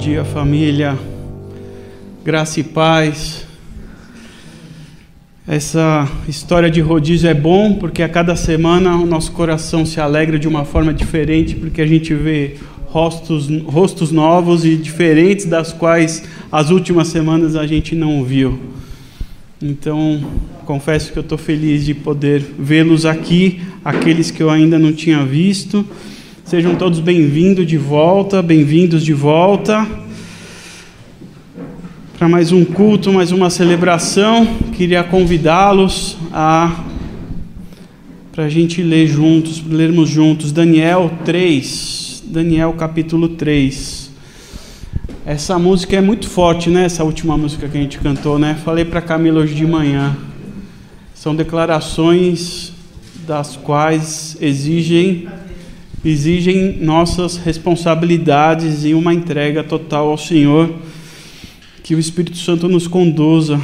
dia, família. Graça e paz. Essa história de rodízio é bom porque a cada semana o nosso coração se alegra de uma forma diferente, porque a gente vê rostos, rostos novos e diferentes das quais as últimas semanas a gente não viu. Então, confesso que eu estou feliz de poder vê-los aqui, aqueles que eu ainda não tinha visto. Sejam todos bem-vindos de volta, bem-vindos de volta para mais um culto, mais uma celebração. Queria convidá-los a para a gente ler juntos, lermos juntos Daniel 3, Daniel capítulo 3. Essa música é muito forte, né? Essa última música que a gente cantou, né? Falei para Camila hoje de manhã. São declarações das quais exigem exigem nossas responsabilidades e uma entrega total ao Senhor. Que o Espírito Santo nos conduza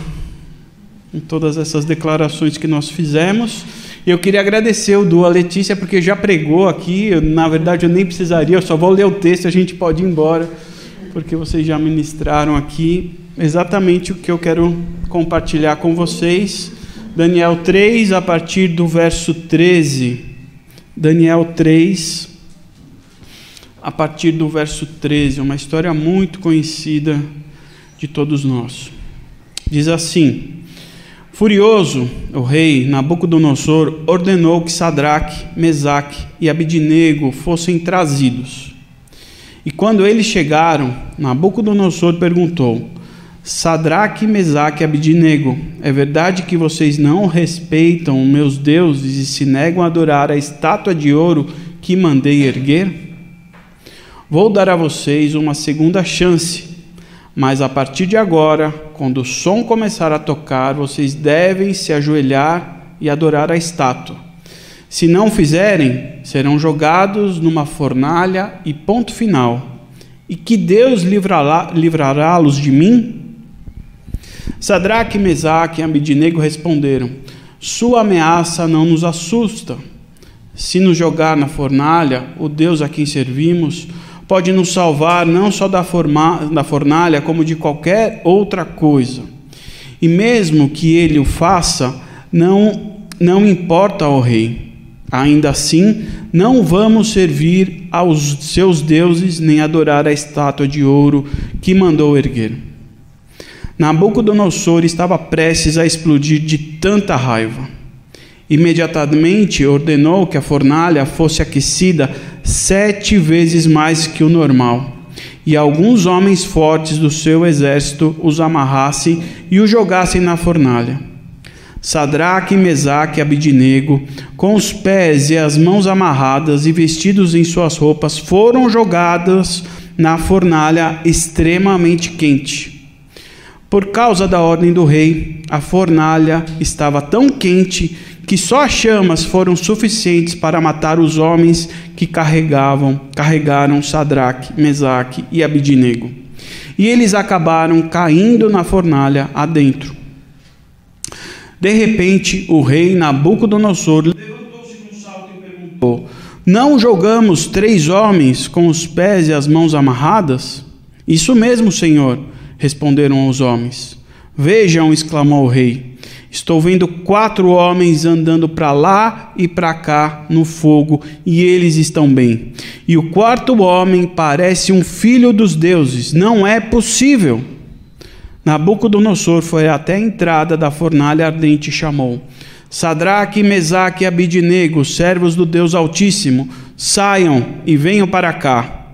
em todas essas declarações que nós fizemos. Eu queria agradecer o Du, a Letícia, porque já pregou aqui. Eu, na verdade, eu nem precisaria, eu só vou ler o texto a gente pode ir embora, porque vocês já ministraram aqui exatamente o que eu quero compartilhar com vocês. Daniel 3, a partir do verso 13. Daniel 3, a partir do verso 13, uma história muito conhecida de todos nós. Diz assim: Furioso, o rei Nabucodonosor ordenou que Sadraque, Mesaque e Abidinego fossem trazidos. E quando eles chegaram, Nabucodonosor perguntou: Sadraque, Mesaque e Abidinego, é verdade que vocês não respeitam meus deuses e se negam a adorar a estátua de ouro que mandei erguer? Vou dar a vocês uma segunda chance, mas a partir de agora, quando o som começar a tocar, vocês devem se ajoelhar e adorar a estátua. Se não fizerem, serão jogados numa fornalha e ponto final. E que Deus livrará-los de mim? Sadraque, Mesaque e Abidinego responderam: Sua ameaça não nos assusta. Se nos jogar na fornalha, o Deus a quem servimos pode nos salvar não só da, forma, da fornalha, como de qualquer outra coisa. E mesmo que ele o faça, não, não importa ao rei. Ainda assim, não vamos servir aos seus deuses nem adorar a estátua de ouro que mandou erguer. Nabucodonosor estava prestes a explodir de tanta raiva. Imediatamente ordenou que a fornalha fosse aquecida sete vezes mais que o normal, e alguns homens fortes do seu exército os amarrassem e os jogassem na fornalha. Sadraque, Mesaque e Abidinego, com os pés e as mãos amarradas e vestidos em suas roupas, foram jogados na fornalha extremamente quente. Por causa da ordem do rei, a fornalha estava tão quente que só as chamas foram suficientes para matar os homens que carregavam, carregaram Sadraque, Mesaque e Abidinego. E eles acabaram caindo na fornalha adentro. De repente, o rei Nabucodonosor levantou-se num salto e perguntou: Não jogamos três homens com os pés e as mãos amarradas? Isso mesmo, senhor responderam os homens. Vejam, exclamou o rei, estou vendo quatro homens andando para lá e para cá no fogo, e eles estão bem. E o quarto homem parece um filho dos deuses, não é possível. Nabucodonosor foi até a entrada da fornalha ardente e chamou: Sadraque, Mesaque e Abidinego, servos do Deus Altíssimo, saiam e venham para cá.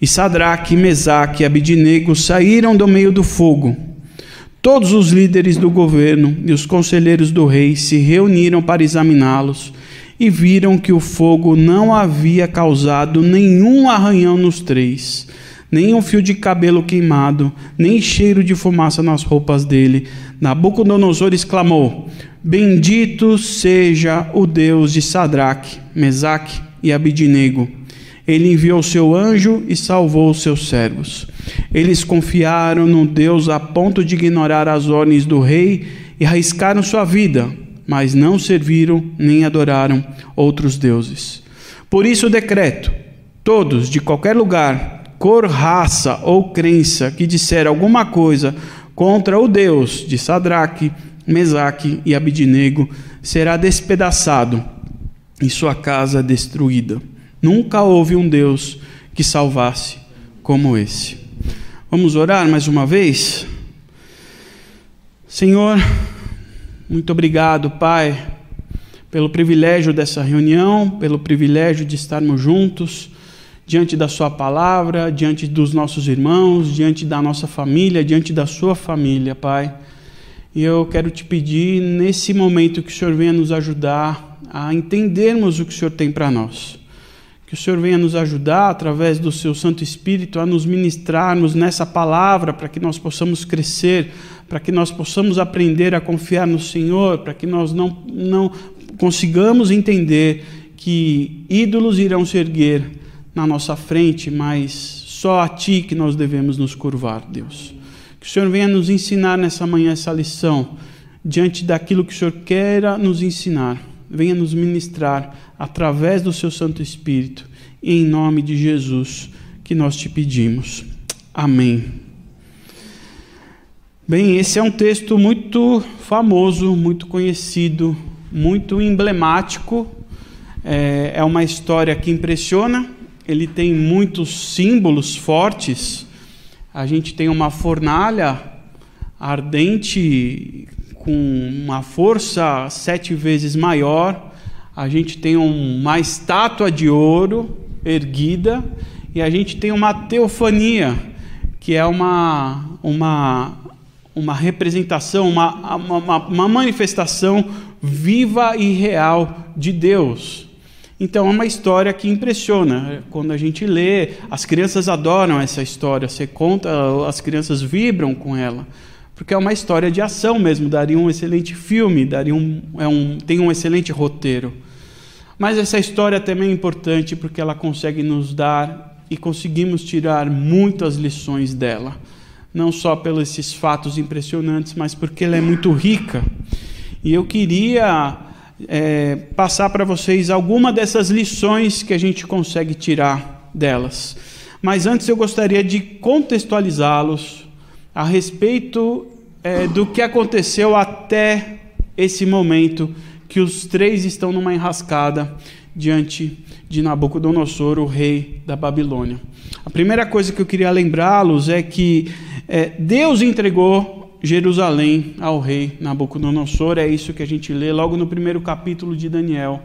E Sadraque, Mesaque e Abidinego saíram do meio do fogo. Todos os líderes do governo e os conselheiros do rei se reuniram para examiná-los e viram que o fogo não havia causado nenhum arranhão nos três, nem um fio de cabelo queimado, nem cheiro de fumaça nas roupas dele. Nabucodonosor exclamou: Bendito seja o Deus de Sadraque, Mesaque e Abidinego ele enviou seu anjo e salvou os seus servos. Eles confiaram no Deus a ponto de ignorar as ordens do rei e arriscaram sua vida, mas não serviram nem adoraram outros deuses. Por isso decreto: todos de qualquer lugar cor, raça ou crença que disser alguma coisa contra o Deus de Sadraque, Mesaque e Abidinego será despedaçado e sua casa destruída. Nunca houve um Deus que salvasse como esse. Vamos orar mais uma vez? Senhor, muito obrigado, Pai, pelo privilégio dessa reunião, pelo privilégio de estarmos juntos diante da Sua palavra, diante dos nossos irmãos, diante da nossa família, diante da Sua família, Pai. E eu quero te pedir, nesse momento, que o Senhor venha nos ajudar a entendermos o que o Senhor tem para nós. O Senhor venha nos ajudar, através do Seu Santo Espírito, a nos ministrarmos nessa palavra, para que nós possamos crescer, para que nós possamos aprender a confiar no Senhor, para que nós não, não consigamos entender que ídolos irão se erguer na nossa frente, mas só a Ti que nós devemos nos curvar, Deus. Que o Senhor venha nos ensinar nessa manhã essa lição, diante daquilo que o Senhor queira nos ensinar. Venha nos ministrar através do Seu Santo Espírito, em nome de Jesus que nós te pedimos. Amém. Bem, esse é um texto muito famoso, muito conhecido, muito emblemático. É, é uma história que impressiona, ele tem muitos símbolos fortes a gente tem uma fornalha ardente com uma força sete vezes maior. A gente tem uma estátua de ouro erguida e a gente tem uma teofania, que é uma, uma, uma representação, uma, uma, uma manifestação viva e real de Deus. Então é uma história que impressiona. Quando a gente lê, as crianças adoram essa história. Você conta, as crianças vibram com ela, porque é uma história de ação mesmo. Daria um excelente filme, daria um, é um, tem um excelente roteiro. Mas essa história também é importante porque ela consegue nos dar e conseguimos tirar muitas lições dela. Não só pelos esses fatos impressionantes, mas porque ela é muito rica. E eu queria é, passar para vocês alguma dessas lições que a gente consegue tirar delas. Mas antes eu gostaria de contextualizá-los a respeito é, do que aconteceu até esse momento que os três estão numa enrascada diante de Nabucodonosor, o rei da Babilônia. A primeira coisa que eu queria lembrá-los é que é, Deus entregou Jerusalém ao rei Nabucodonosor. É isso que a gente lê logo no primeiro capítulo de Daniel.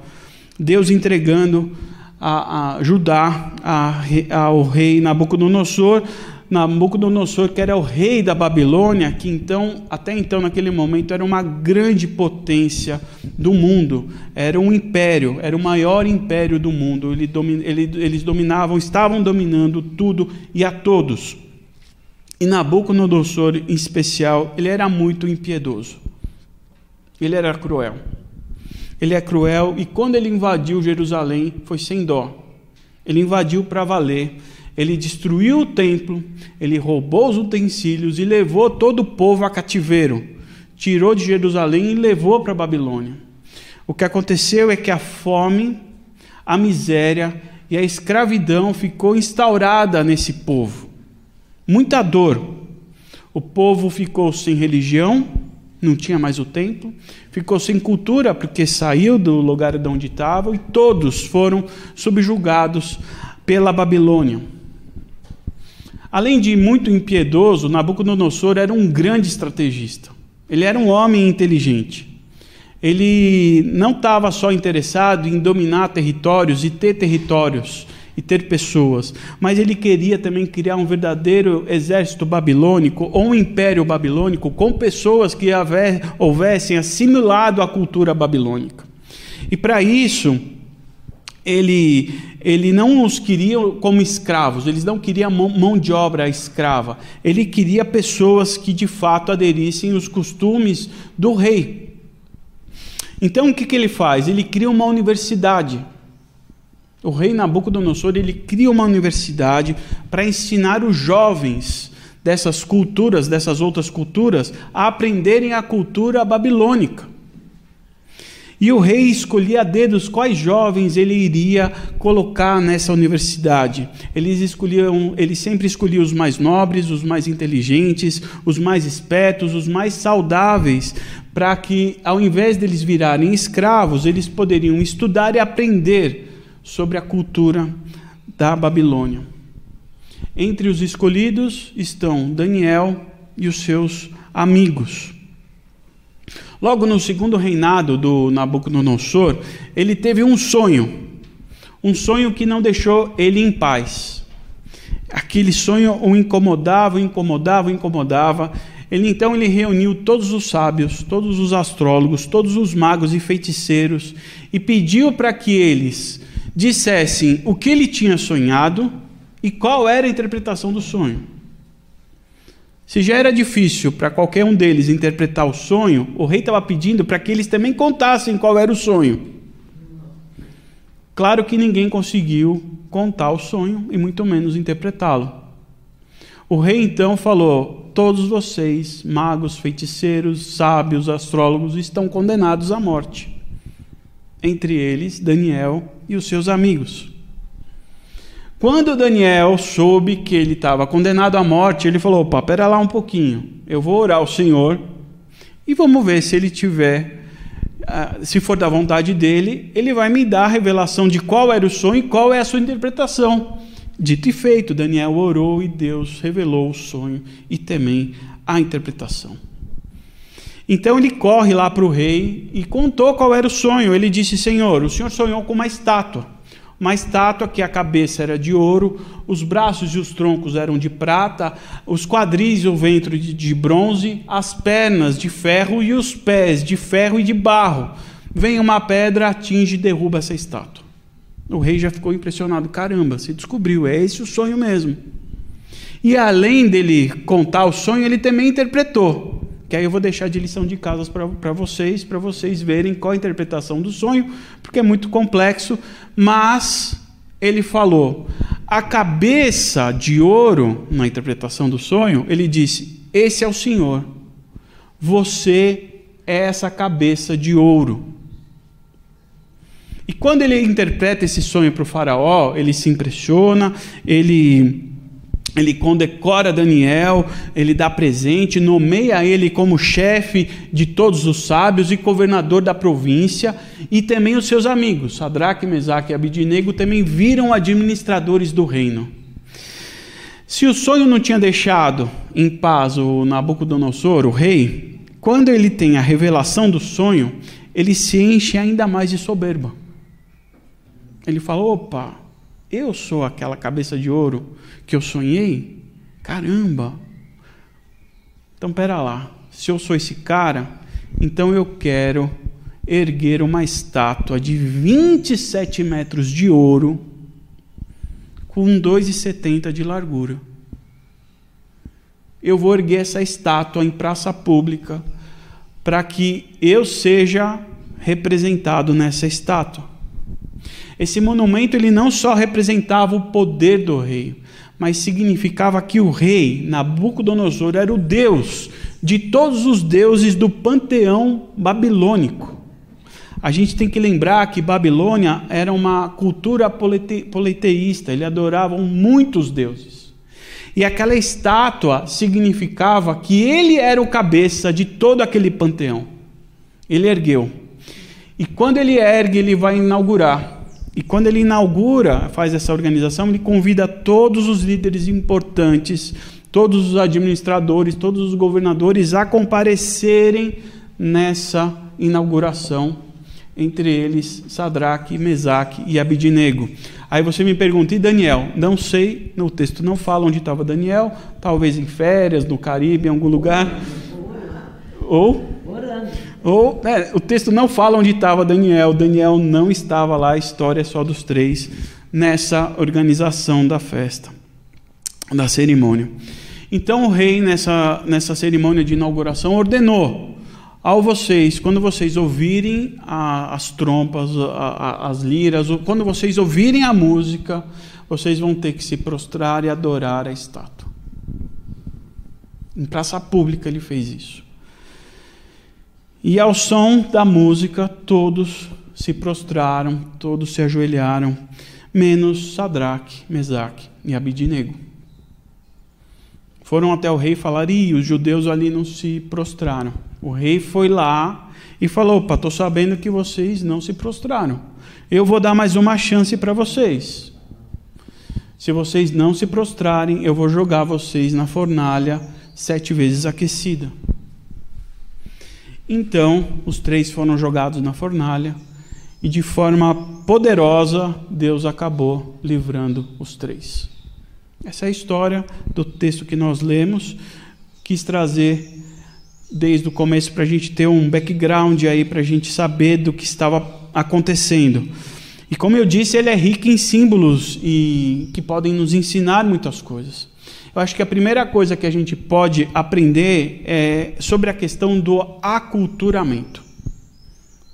Deus entregando a, a Judá a, ao rei Nabucodonosor. Nabucodonosor, que era o rei da Babilônia, que então, até então, naquele momento, era uma grande potência do mundo, era um império, era o maior império do mundo. Ele, ele, eles dominavam, estavam dominando tudo e a todos. E Nabucodonosor, em especial, ele era muito impiedoso. Ele era cruel. Ele é cruel e quando ele invadiu Jerusalém, foi sem dó. Ele invadiu para valer. Ele destruiu o templo, ele roubou os utensílios e levou todo o povo a cativeiro. Tirou de Jerusalém e levou para Babilônia. O que aconteceu é que a fome, a miséria e a escravidão ficou instaurada nesse povo muita dor. O povo ficou sem religião, não tinha mais o templo, ficou sem cultura porque saiu do lugar de onde estavam e todos foram subjugados pela Babilônia. Além de muito impiedoso, Nabucodonosor era um grande estrategista. Ele era um homem inteligente. Ele não estava só interessado em dominar territórios e ter territórios e ter pessoas, mas ele queria também criar um verdadeiro exército babilônico ou um império babilônico com pessoas que houvessem assimilado a cultura babilônica. E para isso, ele, ele não os queria como escravos, eles não queriam mão, mão de obra escrava, ele queria pessoas que de fato aderissem os costumes do rei. Então o que, que ele faz? Ele cria uma universidade o rei Nabucodonosor ele cria uma universidade para ensinar os jovens dessas culturas, dessas outras culturas, a aprenderem a cultura babilônica. E o rei escolhia a dedos quais jovens ele iria colocar nessa universidade. Eles escolhiam, ele sempre escolhia os mais nobres, os mais inteligentes, os mais espertos, os mais saudáveis, para que ao invés deles virarem escravos, eles poderiam estudar e aprender sobre a cultura da Babilônia. Entre os escolhidos estão Daniel e os seus amigos. Logo no segundo reinado do Nabucodonosor, ele teve um sonho, um sonho que não deixou ele em paz. Aquele sonho o incomodava, incomodava, incomodava. Ele então ele reuniu todos os sábios, todos os astrólogos, todos os magos e feiticeiros e pediu para que eles dissessem o que ele tinha sonhado e qual era a interpretação do sonho. Se já era difícil para qualquer um deles interpretar o sonho, o rei estava pedindo para que eles também contassem qual era o sonho. Claro que ninguém conseguiu contar o sonho e muito menos interpretá-lo. O rei então falou: Todos vocês, magos, feiticeiros, sábios, astrólogos, estão condenados à morte. Entre eles, Daniel e os seus amigos. Quando Daniel soube que ele estava condenado à morte, ele falou: opa, pera lá um pouquinho, eu vou orar ao Senhor e vamos ver se ele tiver, ah, se for da vontade dele, ele vai me dar a revelação de qual era o sonho e qual é a sua interpretação. Dito e feito, Daniel orou e Deus revelou o sonho e também a interpretação. Então ele corre lá para o rei e contou qual era o sonho. Ele disse: Senhor, o senhor sonhou com uma estátua uma estátua que a cabeça era de ouro, os braços e os troncos eram de prata, os quadris e o ventre de, bronze, as pernas de ferro e os pés de ferro e de barro. Vem uma pedra, atinge e derruba essa estátua. O rei já ficou impressionado. Caramba, se descobriu, é esse o sonho mesmo. E além dele contar o sonho, ele também interpretou que aí eu vou deixar de lição de casas para vocês, para vocês verem qual a interpretação do sonho, porque é muito complexo, mas ele falou: a cabeça de ouro, na interpretação do sonho, ele disse: Esse é o Senhor, você é essa cabeça de ouro. E quando ele interpreta esse sonho para o Faraó, ele se impressiona, ele ele condecora Daniel, ele dá presente, nomeia ele como chefe de todos os sábios e governador da província, e também os seus amigos, Sadraque, Mesaque e Abidinego, também viram administradores do reino. Se o sonho não tinha deixado em paz o Nabucodonosor, o rei, quando ele tem a revelação do sonho, ele se enche ainda mais de soberba. Ele fala: opa, eu sou aquela cabeça de ouro que eu sonhei? Caramba! Então, pera lá. Se eu sou esse cara, então eu quero erguer uma estátua de 27 metros de ouro com 2,70 de largura. Eu vou erguer essa estátua em praça pública para que eu seja representado nessa estátua. Esse monumento ele não só representava o poder do rei, mas significava que o rei Nabucodonosor era o deus de todos os deuses do panteão babilônico. A gente tem que lembrar que Babilônia era uma cultura politeísta, eles adoravam muitos deuses. E aquela estátua significava que ele era o cabeça de todo aquele panteão. Ele ergueu. E quando ele ergue, ele vai inaugurar e quando ele inaugura, faz essa organização, ele convida todos os líderes importantes, todos os administradores, todos os governadores a comparecerem nessa inauguração, entre eles Sadraque, Mesaque e Abidinego. Aí você me pergunta, e Daniel? Não sei, no texto não fala onde estava Daniel, talvez em férias, no Caribe, em algum lugar. Ou ou é, o texto não fala onde estava Daniel, Daniel não estava lá, a história é só dos três nessa organização da festa, da cerimônia. Então o rei, nessa, nessa cerimônia de inauguração, ordenou ao vocês, quando vocês ouvirem a, as trompas, a, a, as liras, quando vocês ouvirem a música, vocês vão ter que se prostrar e adorar a estátua. Em praça pública ele fez isso. E ao som da música, todos se prostraram, todos se ajoelharam, menos Sadraque, Mesaque e Abidinego. Foram até o rei falar, e os judeus ali não se prostraram. O rei foi lá e falou: opa, estou sabendo que vocês não se prostraram. Eu vou dar mais uma chance para vocês. Se vocês não se prostrarem, eu vou jogar vocês na fornalha sete vezes aquecida. Então, os três foram jogados na fornalha e de forma poderosa Deus acabou livrando os três. Essa é a história do texto que nós lemos. Quis trazer desde o começo para a gente ter um background aí, para a gente saber do que estava acontecendo. E como eu disse, ele é rico em símbolos e que podem nos ensinar muitas coisas. Eu acho que a primeira coisa que a gente pode aprender é sobre a questão do aculturamento.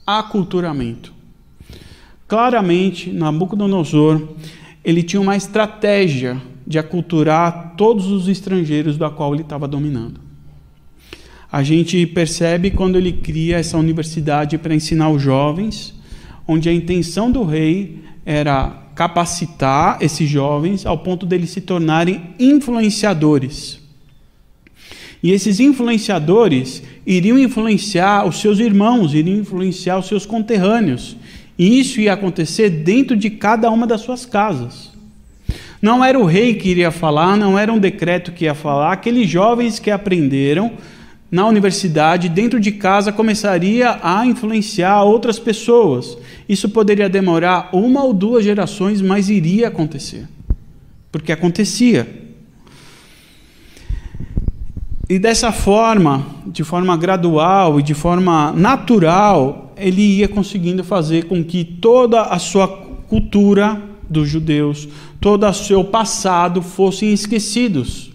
Aculturamento. Claramente, Nabucodonosor, ele tinha uma estratégia de aculturar todos os estrangeiros da qual ele estava dominando. A gente percebe quando ele cria essa universidade para ensinar os jovens, onde a intenção do rei era capacitar esses jovens ao ponto deles se tornarem influenciadores. E esses influenciadores iriam influenciar os seus irmãos, iriam influenciar os seus conterrâneos. E isso ia acontecer dentro de cada uma das suas casas. Não era o rei que iria falar, não era um decreto que ia falar, aqueles jovens que aprenderam na universidade, dentro de casa, começaria a influenciar outras pessoas. Isso poderia demorar uma ou duas gerações, mas iria acontecer. Porque acontecia. E dessa forma, de forma gradual e de forma natural, ele ia conseguindo fazer com que toda a sua cultura dos judeus, todo o seu passado fossem esquecidos.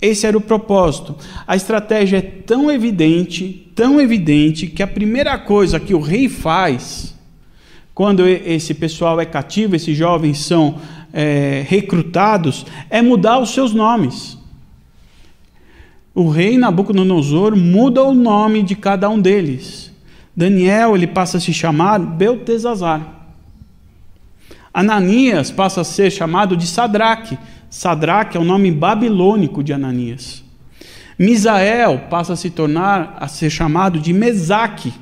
Esse era o propósito. A estratégia é tão evidente, tão evidente, que a primeira coisa que o rei faz, quando esse pessoal é cativo, esses jovens são é, recrutados, é mudar os seus nomes. O rei Nabucodonosor muda o nome de cada um deles. Daniel ele passa a se chamar Beltesazar. Ananias passa a ser chamado de Sadraque. Sadraque é o nome babilônico de Ananias. Misael passa a se tornar a ser chamado de Mesaque.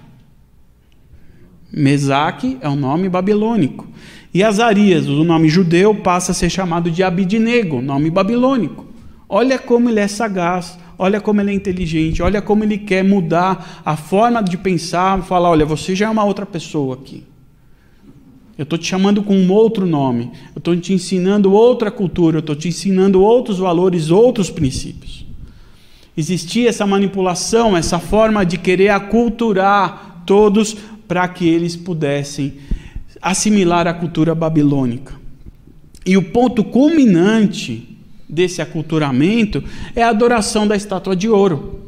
Mesaque é o nome babilônico. E Azarias, o nome judeu, passa a ser chamado de Abidinego, nome babilônico. Olha como ele é sagaz, olha como ele é inteligente, olha como ele quer mudar a forma de pensar, falar, olha, você já é uma outra pessoa aqui. Eu estou te chamando com um outro nome. Eu estou te ensinando outra cultura. Eu estou te ensinando outros valores, outros princípios. Existia essa manipulação, essa forma de querer aculturar todos para que eles pudessem assimilar a cultura babilônica. E o ponto culminante desse aculturamento é a adoração da estátua de ouro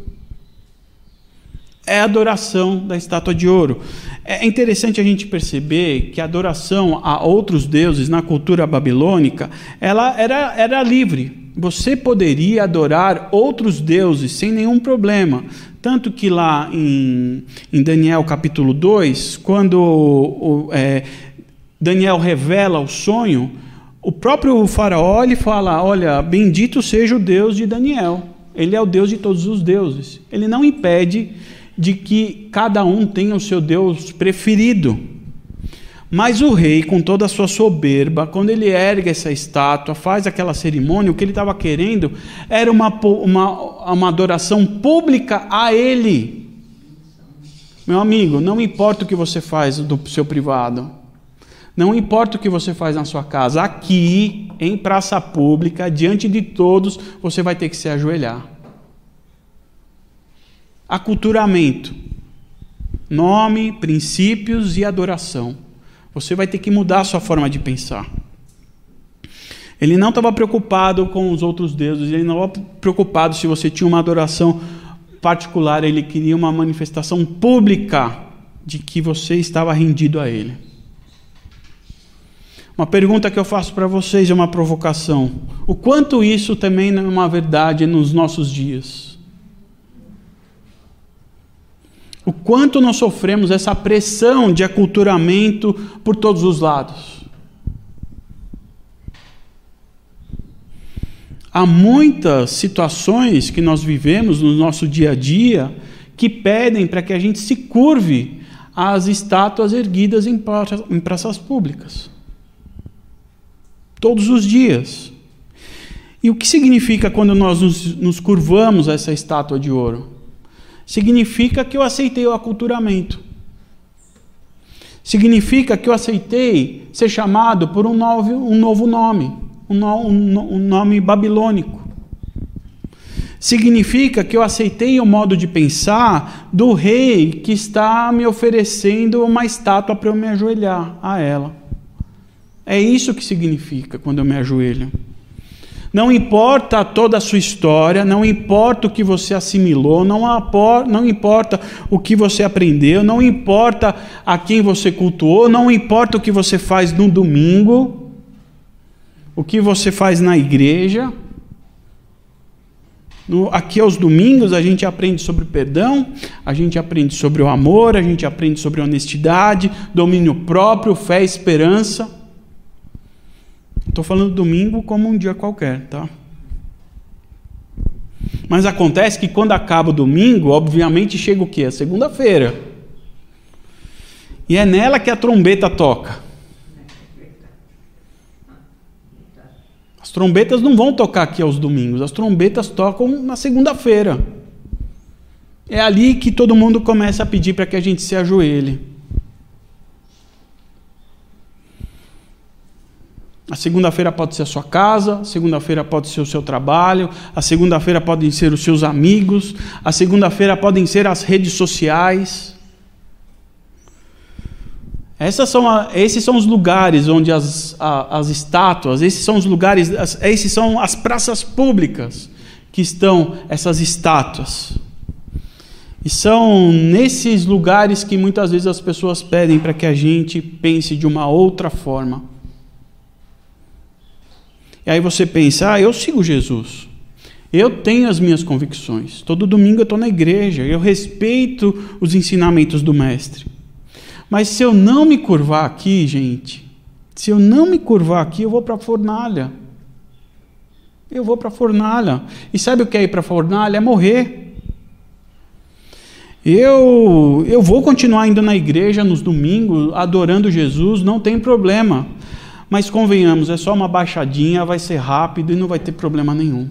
é a adoração da estátua de ouro. É interessante a gente perceber que a adoração a outros deuses na cultura babilônica, ela era, era livre. Você poderia adorar outros deuses sem nenhum problema. Tanto que lá em, em Daniel capítulo 2, quando o, é, Daniel revela o sonho, o próprio faraó lhe fala: Olha, bendito seja o Deus de Daniel. Ele é o Deus de todos os deuses. Ele não impede de que cada um tenha o seu Deus preferido. Mas o rei, com toda a sua soberba, quando ele ergue essa estátua, faz aquela cerimônia, o que ele estava querendo era uma, uma, uma adoração pública a ele. Meu amigo, não importa o que você faz do seu privado, não importa o que você faz na sua casa, aqui, em praça pública, diante de todos, você vai ter que se ajoelhar. Aculturamento. Nome, princípios e adoração. Você vai ter que mudar a sua forma de pensar. Ele não estava preocupado com os outros deuses, ele não estava preocupado se você tinha uma adoração particular, ele queria uma manifestação pública de que você estava rendido a ele. Uma pergunta que eu faço para vocês é uma provocação. O quanto isso também não é uma verdade nos nossos dias? O quanto nós sofremos essa pressão de aculturamento por todos os lados. Há muitas situações que nós vivemos no nosso dia a dia que pedem para que a gente se curve às estátuas erguidas em praças públicas. Todos os dias. E o que significa quando nós nos, nos curvamos a essa estátua de ouro? Significa que eu aceitei o aculturamento. Significa que eu aceitei ser chamado por um novo, um novo nome, um, no, um, um nome babilônico. Significa que eu aceitei o modo de pensar do rei que está me oferecendo uma estátua para eu me ajoelhar a ela. É isso que significa quando eu me ajoelho. Não importa toda a sua história, não importa o que você assimilou, não, não importa o que você aprendeu, não importa a quem você cultuou, não importa o que você faz no domingo, o que você faz na igreja. No, aqui aos domingos a gente aprende sobre perdão, a gente aprende sobre o amor, a gente aprende sobre honestidade, domínio próprio, fé esperança. Estou falando domingo como um dia qualquer, tá? Mas acontece que quando acaba o domingo, obviamente chega o quê? A segunda-feira. E é nela que a trombeta toca. trombetas não vão tocar aqui aos domingos, as trombetas tocam na segunda-feira. É ali que todo mundo começa a pedir para que a gente se ajoelhe. A segunda-feira pode ser a sua casa, a segunda-feira pode ser o seu trabalho, a segunda-feira podem ser os seus amigos, a segunda-feira podem ser as redes sociais. São a, esses são os lugares onde as, a, as estátuas, esses são os lugares, as, esses são as praças públicas que estão essas estátuas. E são nesses lugares que muitas vezes as pessoas pedem para que a gente pense de uma outra forma. E aí você pensa, ah, eu sigo Jesus. Eu tenho as minhas convicções. Todo domingo eu estou na igreja. Eu respeito os ensinamentos do Mestre. Mas se eu não me curvar aqui, gente, se eu não me curvar aqui, eu vou para a fornalha. Eu vou para a fornalha. E sabe o que é ir para a fornalha? É morrer. Eu, eu vou continuar indo na igreja nos domingos, adorando Jesus, não tem problema. Mas convenhamos, é só uma baixadinha, vai ser rápido e não vai ter problema nenhum.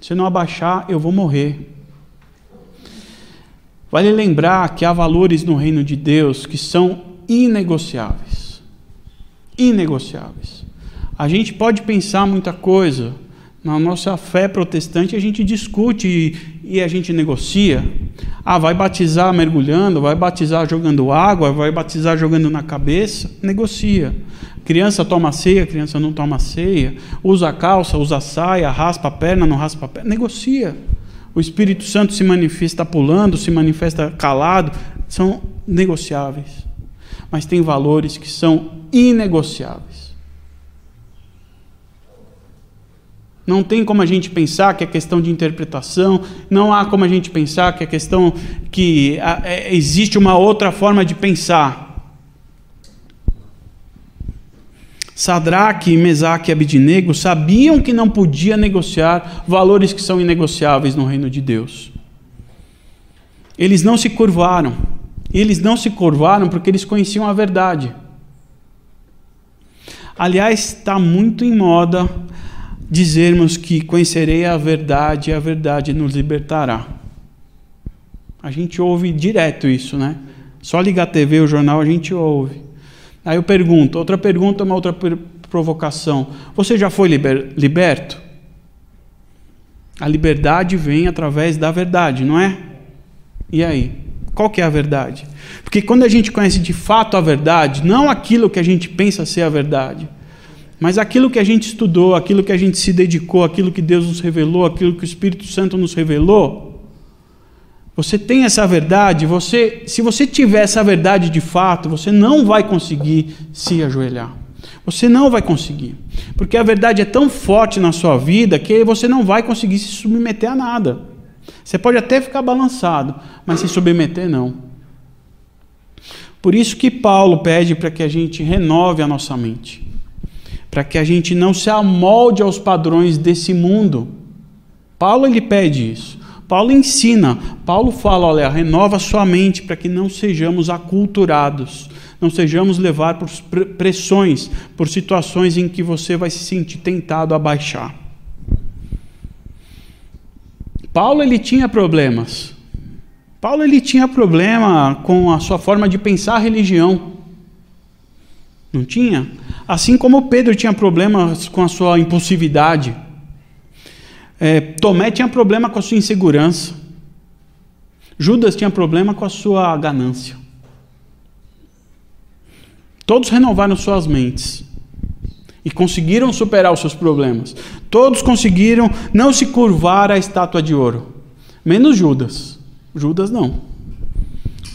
Se não abaixar, eu vou morrer. Vale lembrar que há valores no reino de Deus que são inegociáveis. Inegociáveis. A gente pode pensar muita coisa, na nossa fé protestante a gente discute e, a gente negocia. Ah, vai batizar mergulhando, vai batizar jogando água, vai batizar jogando na cabeça, negocia. Criança toma ceia, criança não toma ceia, usa calça, usa saia, raspa a perna, não raspa a perna, negocia o Espírito Santo se manifesta pulando, se manifesta calado, são negociáveis. Mas tem valores que são inegociáveis. Não tem como a gente pensar que é questão de interpretação, não há como a gente pensar que é questão que é, existe uma outra forma de pensar. Sadraque, Mesaque e Abidinego sabiam que não podia negociar valores que são inegociáveis no reino de Deus. Eles não se curvaram. Eles não se curvaram porque eles conheciam a verdade. Aliás, está muito em moda dizermos que conhecerei a verdade e a verdade nos libertará. A gente ouve direto isso, né? Só ligar a TV, o jornal, a gente ouve. Aí eu pergunto, outra pergunta, uma outra provocação. Você já foi liber, liberto? A liberdade vem através da verdade, não é? E aí? Qual que é a verdade? Porque quando a gente conhece de fato a verdade, não aquilo que a gente pensa ser a verdade, mas aquilo que a gente estudou, aquilo que a gente se dedicou, aquilo que Deus nos revelou, aquilo que o Espírito Santo nos revelou, você tem essa verdade, você, se você tiver essa verdade de fato, você não vai conseguir se ajoelhar. Você não vai conseguir. Porque a verdade é tão forte na sua vida que você não vai conseguir se submeter a nada. Você pode até ficar balançado, mas se submeter, não. Por isso que Paulo pede para que a gente renove a nossa mente, para que a gente não se amolde aos padrões desse mundo. Paulo ele pede isso. Paulo ensina, Paulo fala, olha, renova sua mente para que não sejamos aculturados, não sejamos levar por pressões, por situações em que você vai se sentir tentado a baixar. Paulo ele tinha problemas. Paulo ele tinha problema com a sua forma de pensar a religião. Não tinha? Assim como Pedro tinha problemas com a sua impulsividade. É, Tomé tinha problema com a sua insegurança. Judas tinha problema com a sua ganância. Todos renovaram suas mentes e conseguiram superar os seus problemas. Todos conseguiram não se curvar à estátua de ouro, menos Judas. Judas não.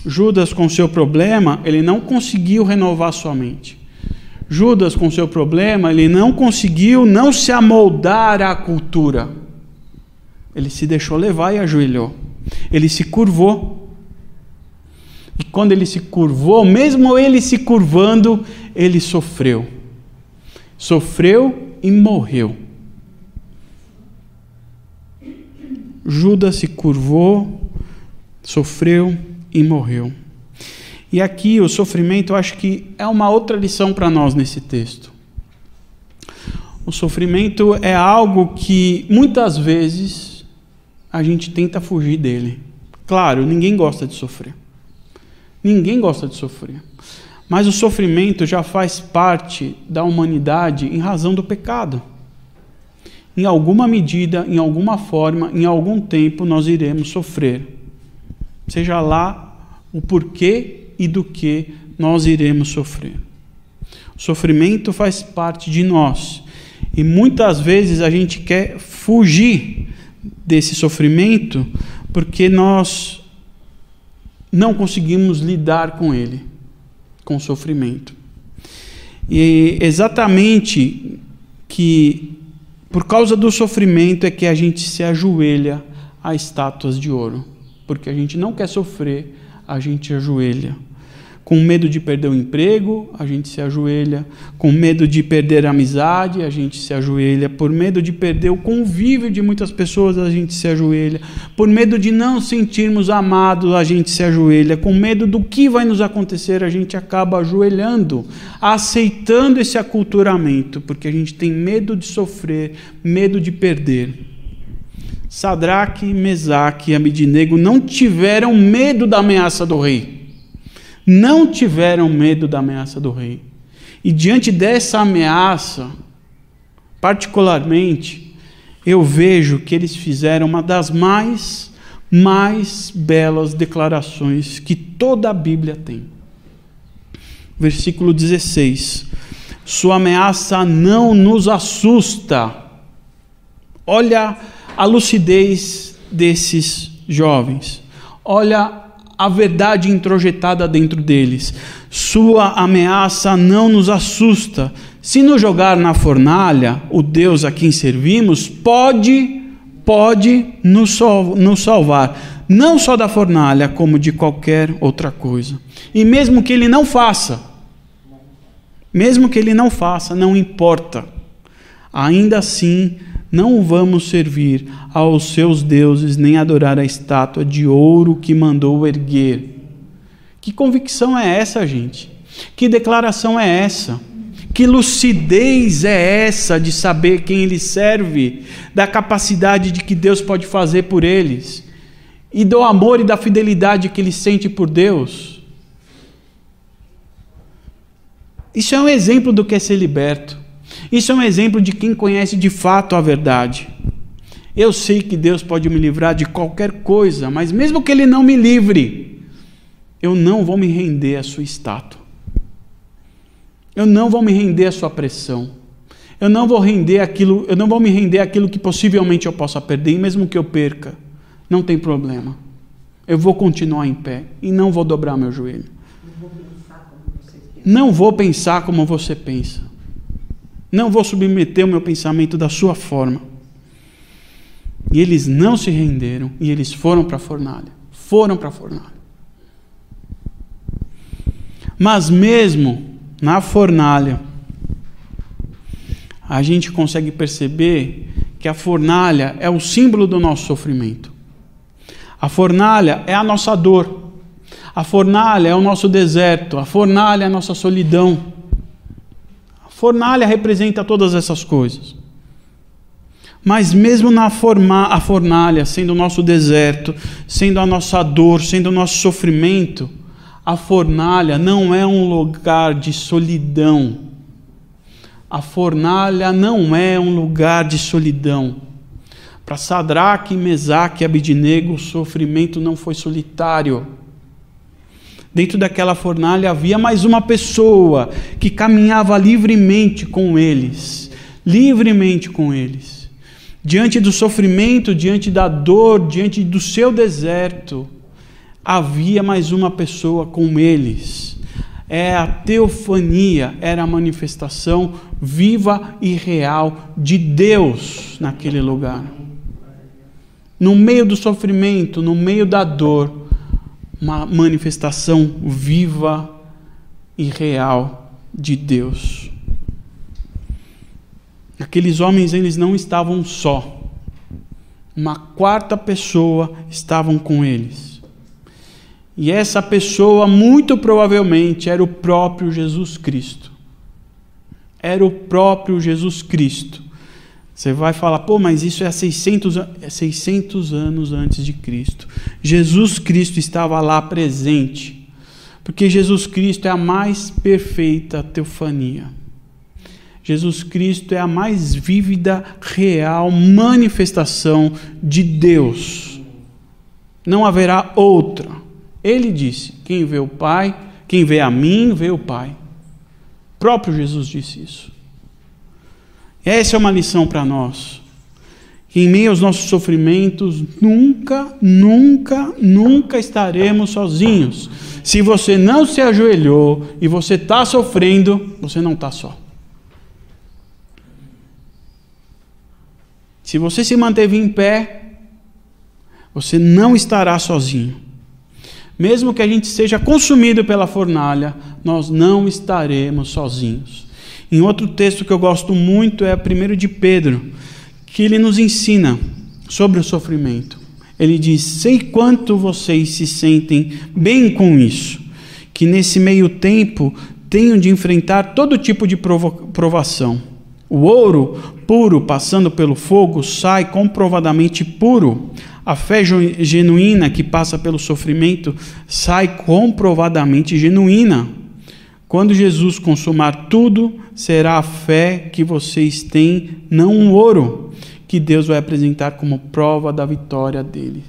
Judas, com seu problema, ele não conseguiu renovar sua mente. Judas, com seu problema, ele não conseguiu não se amoldar à cultura. Ele se deixou levar e ajoelhou. Ele se curvou. E quando ele se curvou, mesmo ele se curvando, ele sofreu. Sofreu e morreu. Judas se curvou, sofreu e morreu. E aqui o sofrimento, eu acho que é uma outra lição para nós nesse texto. O sofrimento é algo que muitas vezes a gente tenta fugir dele. Claro, ninguém gosta de sofrer. Ninguém gosta de sofrer. Mas o sofrimento já faz parte da humanidade em razão do pecado. Em alguma medida, em alguma forma, em algum tempo nós iremos sofrer. Seja lá o porquê e do que nós iremos sofrer. O sofrimento faz parte de nós. E muitas vezes a gente quer fugir desse sofrimento porque nós não conseguimos lidar com ele, com o sofrimento. E exatamente que por causa do sofrimento é que a gente se ajoelha a estátuas de ouro, porque a gente não quer sofrer, a gente ajoelha. Com medo de perder o emprego, a gente se ajoelha. Com medo de perder a amizade, a gente se ajoelha. Por medo de perder o convívio de muitas pessoas, a gente se ajoelha. Por medo de não sentirmos amados, a gente se ajoelha. Com medo do que vai nos acontecer, a gente acaba ajoelhando, aceitando esse aculturamento, porque a gente tem medo de sofrer, medo de perder. Sadraque, Mesaque e Abidinego não tiveram medo da ameaça do rei não tiveram medo da ameaça do rei. E diante dessa ameaça, particularmente, eu vejo que eles fizeram uma das mais, mais belas declarações que toda a Bíblia tem. Versículo 16: Sua ameaça não nos assusta. Olha a lucidez desses jovens. Olha a verdade introjetada dentro deles. Sua ameaça não nos assusta. Se nos jogar na fornalha, o Deus a quem servimos pode, pode nos, nos salvar, não só da fornalha, como de qualquer outra coisa. E mesmo que ele não faça, mesmo que ele não faça, não importa. Ainda assim, não vamos servir aos seus deuses, nem adorar a estátua de ouro que mandou erguer. Que convicção é essa, gente? Que declaração é essa? Que lucidez é essa de saber quem ele serve, da capacidade de que Deus pode fazer por eles, e do amor e da fidelidade que ele sente por Deus? Isso é um exemplo do que é ser liberto. Isso é um exemplo de quem conhece de fato a verdade. Eu sei que Deus pode me livrar de qualquer coisa, mas mesmo que Ele não me livre, eu não vou me render à sua estátua. Eu não vou me render à sua pressão. Eu não vou render aquilo, eu não vou me render àquilo que possivelmente eu possa perder, e mesmo que eu perca, não tem problema. Eu vou continuar em pé e não vou dobrar meu joelho. Não vou pensar como você pensa. Não vou submeter o meu pensamento da sua forma. E eles não se renderam e eles foram para a fornalha. Foram para a fornalha. Mas mesmo na fornalha, a gente consegue perceber que a fornalha é o símbolo do nosso sofrimento. A fornalha é a nossa dor. A fornalha é o nosso deserto. A fornalha é a nossa solidão. Fornalha representa todas essas coisas. Mas mesmo na forma, a fornalha, sendo o nosso deserto, sendo a nossa dor, sendo o nosso sofrimento, a fornalha não é um lugar de solidão a fornalha não é um lugar de solidão. Para Sadraque, Mesaque e Abidinego, o sofrimento não foi solitário. Dentro daquela fornalha havia mais uma pessoa que caminhava livremente com eles, livremente com eles. Diante do sofrimento, diante da dor, diante do seu deserto, havia mais uma pessoa com eles é a teofania, era a manifestação viva e real de Deus naquele lugar. No meio do sofrimento, no meio da dor, uma manifestação viva e real de Deus. Aqueles homens eles não estavam só. Uma quarta pessoa estavam com eles. E essa pessoa, muito provavelmente, era o próprio Jesus Cristo. Era o próprio Jesus Cristo. Você vai falar, pô, mas isso é 600, é 600 anos antes de Cristo. Jesus Cristo estava lá presente, porque Jesus Cristo é a mais perfeita teofania. Jesus Cristo é a mais vívida, real manifestação de Deus. Não haverá outra. Ele disse: Quem vê o Pai, quem vê a mim, vê o Pai. O próprio Jesus disse isso. Essa é uma lição para nós. Que em meio aos nossos sofrimentos, nunca, nunca, nunca estaremos sozinhos. Se você não se ajoelhou e você está sofrendo, você não está só. Se você se manteve em pé, você não estará sozinho. Mesmo que a gente seja consumido pela fornalha, nós não estaremos sozinhos. Em outro texto que eu gosto muito é 1 de Pedro, que ele nos ensina sobre o sofrimento. Ele diz: Sei quanto vocês se sentem bem com isso, que nesse meio tempo tenham de enfrentar todo tipo de provação. O ouro puro passando pelo fogo sai comprovadamente puro. A fé genuína que passa pelo sofrimento sai comprovadamente genuína. Quando Jesus consumar tudo, será a fé que vocês têm, não um ouro, que Deus vai apresentar como prova da vitória dele.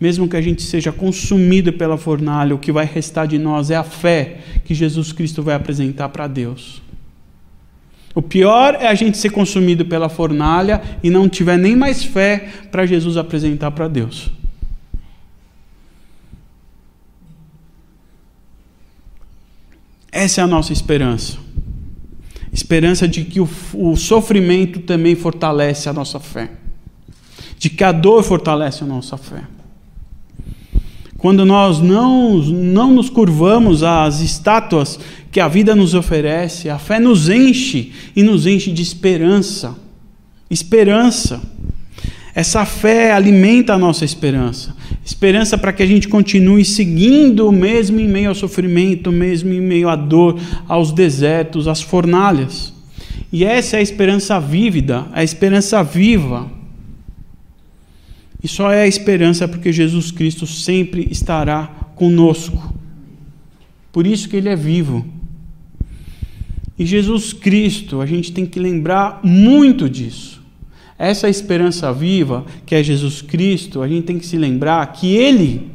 Mesmo que a gente seja consumido pela fornalha, o que vai restar de nós é a fé que Jesus Cristo vai apresentar para Deus. O pior é a gente ser consumido pela fornalha e não tiver nem mais fé para Jesus apresentar para Deus. Essa é a nossa esperança. Esperança de que o, o, sofrimento também fortalece a nossa fé. De que a dor fortalece a nossa fé. Quando nós não, não nos curvamos às estátuas que a vida nos oferece, a fé nos enche e nos enche de esperança. Esperança. Essa fé alimenta a nossa esperança. Esperança para que a gente continue seguindo, mesmo em meio ao sofrimento, mesmo em meio à dor, aos desertos, às fornalhas. E essa é a esperança vívida, a esperança viva. E só é a esperança porque Jesus Cristo sempre estará conosco. Por isso que Ele é vivo. E Jesus Cristo, a gente tem que lembrar muito disso. Essa esperança viva, que é Jesus Cristo, a gente tem que se lembrar que Ele,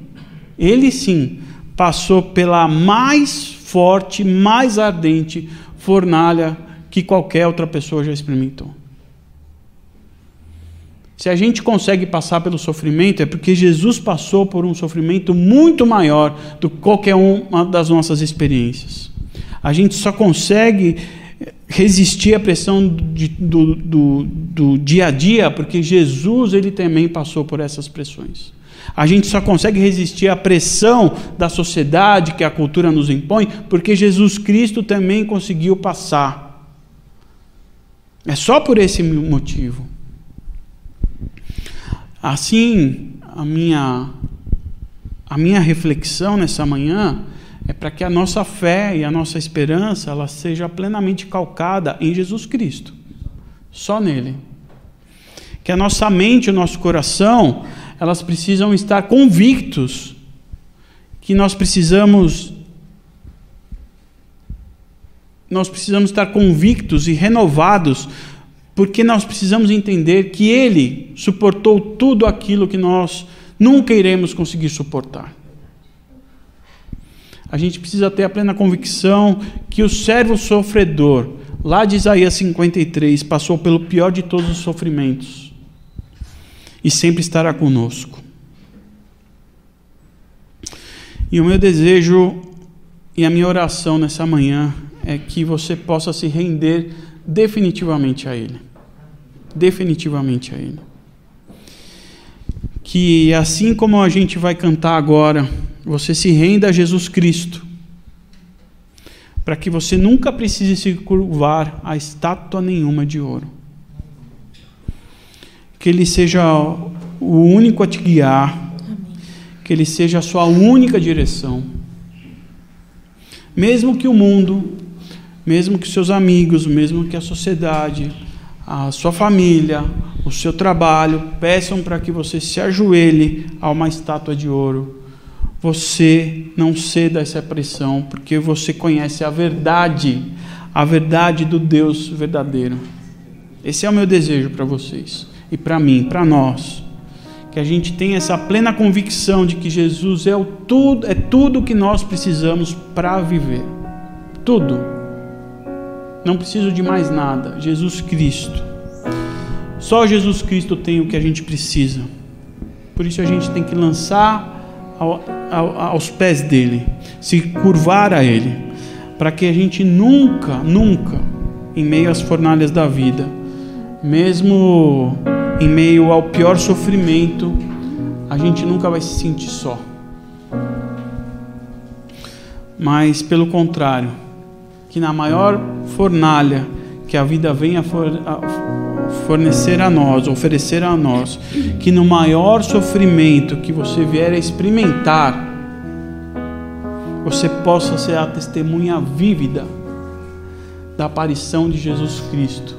Ele sim, passou pela mais forte, mais ardente fornalha que qualquer outra pessoa já experimentou. Se a gente consegue passar pelo sofrimento, é porque Jesus passou por um sofrimento muito maior do que qualquer uma das nossas experiências. A gente só consegue resistir à pressão de, do, do, do dia a dia, porque Jesus ele também passou por essas pressões. A gente só consegue resistir à pressão da sociedade que a cultura nos impõe, porque Jesus Cristo também conseguiu passar. É só por esse motivo. Assim, a minha a minha reflexão nessa manhã é para que a nossa fé e a nossa esperança ela seja plenamente calcada em Jesus Cristo. Só nele. Que a nossa mente o nosso coração, elas precisam estar convictos que nós precisamos nós precisamos estar convictos e renovados, porque nós precisamos entender que ele suportou tudo aquilo que nós nunca iremos conseguir suportar. A gente precisa ter a plena convicção que o servo sofredor, lá de Isaías 53, passou pelo pior de todos os sofrimentos e sempre estará conosco. E o meu desejo e a minha oração nessa manhã é que você possa se render definitivamente a Ele. Definitivamente a Ele. Que assim como a gente vai cantar agora, você se renda a Jesus Cristo, para que você nunca precise se curvar a estátua nenhuma de ouro. Que Ele seja o único a te guiar, que Ele seja a sua única direção. Mesmo que o mundo, mesmo que seus amigos, mesmo que a sociedade, a sua família, o seu trabalho peçam para que você se ajoelhe a uma estátua de ouro você não ceda a essa pressão, porque você conhece a verdade, a verdade do Deus verdadeiro. Esse é o meu desejo para vocês e para mim, para nós, que a gente tenha essa plena convicção de que Jesus é o tudo, é tudo que nós precisamos para viver. Tudo. Não preciso de mais nada. Jesus Cristo. Só Jesus Cristo tem o que a gente precisa. Por isso a gente tem que lançar ao, ao, aos pés dele, se curvar a ele, para que a gente nunca, nunca, em meio às fornalhas da vida, mesmo em meio ao pior sofrimento, a gente nunca vai se sentir só. Mas, pelo contrário, que na maior fornalha que a vida venha fornecer a nós, oferecer a nós, que no maior sofrimento que você vier a experimentar, você possa ser a testemunha vívida da aparição de Jesus Cristo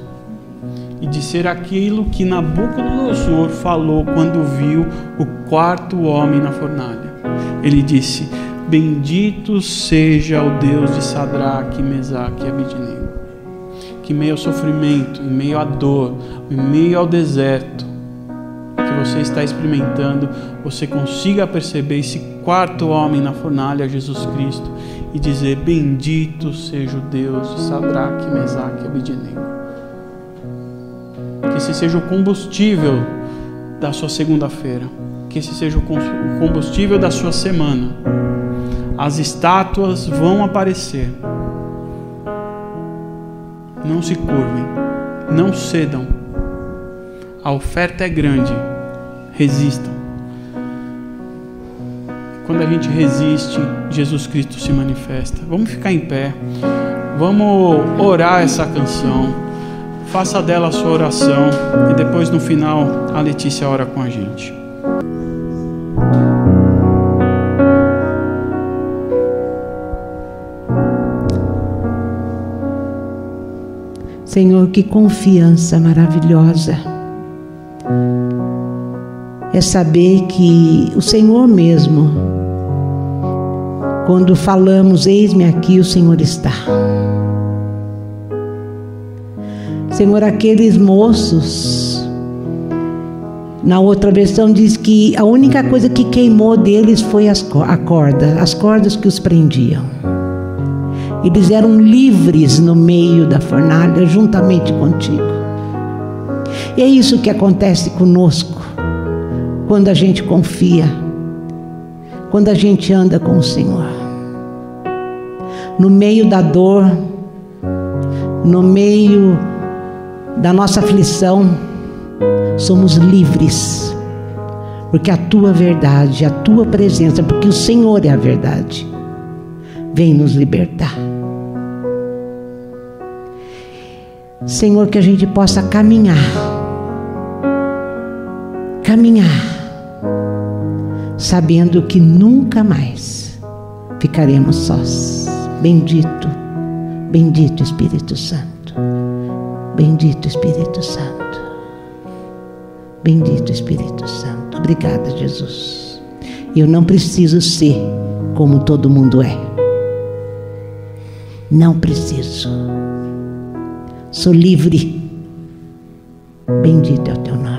e de ser aquilo que Nabucodonosor falou quando viu o quarto homem na fornalha. Ele disse: Bendito seja o Deus de Sadraque, Mesaque e Abidnego que em meio ao sofrimento, em meio à dor, em meio ao deserto que você está experimentando, você consiga perceber esse quarto homem na fornalha, Jesus Cristo, e dizer: Bendito seja o Deus de Sadraque, Mesaque e Abednego. Que esse seja o combustível da sua segunda-feira, que esse seja o combustível da sua semana. As estátuas vão aparecer não se curvem, não cedam. A oferta é grande, resistam. Quando a gente resiste, Jesus Cristo se manifesta. Vamos ficar em pé, vamos orar essa canção. Faça dela a sua oração e depois no final a Letícia ora com a gente. Senhor, que confiança maravilhosa. É saber que o Senhor mesmo, quando falamos, eis-me aqui, o Senhor está. Senhor, aqueles moços, na outra versão diz que a única coisa que queimou deles foi as, a corda, as cordas que os prendiam. Eles eram livres no meio da fornalha, juntamente contigo. E é isso que acontece conosco, quando a gente confia, quando a gente anda com o Senhor. No meio da dor, no meio da nossa aflição, somos livres, porque a tua verdade, a tua presença, porque o Senhor é a verdade, vem nos libertar. Senhor, que a gente possa caminhar, caminhar, sabendo que nunca mais ficaremos sós. Bendito, bendito Espírito Santo, bendito Espírito Santo, bendito Espírito Santo. Obrigada, Jesus. Eu não preciso ser como todo mundo é. Não preciso. Sou livre. Bendito é o teu nome.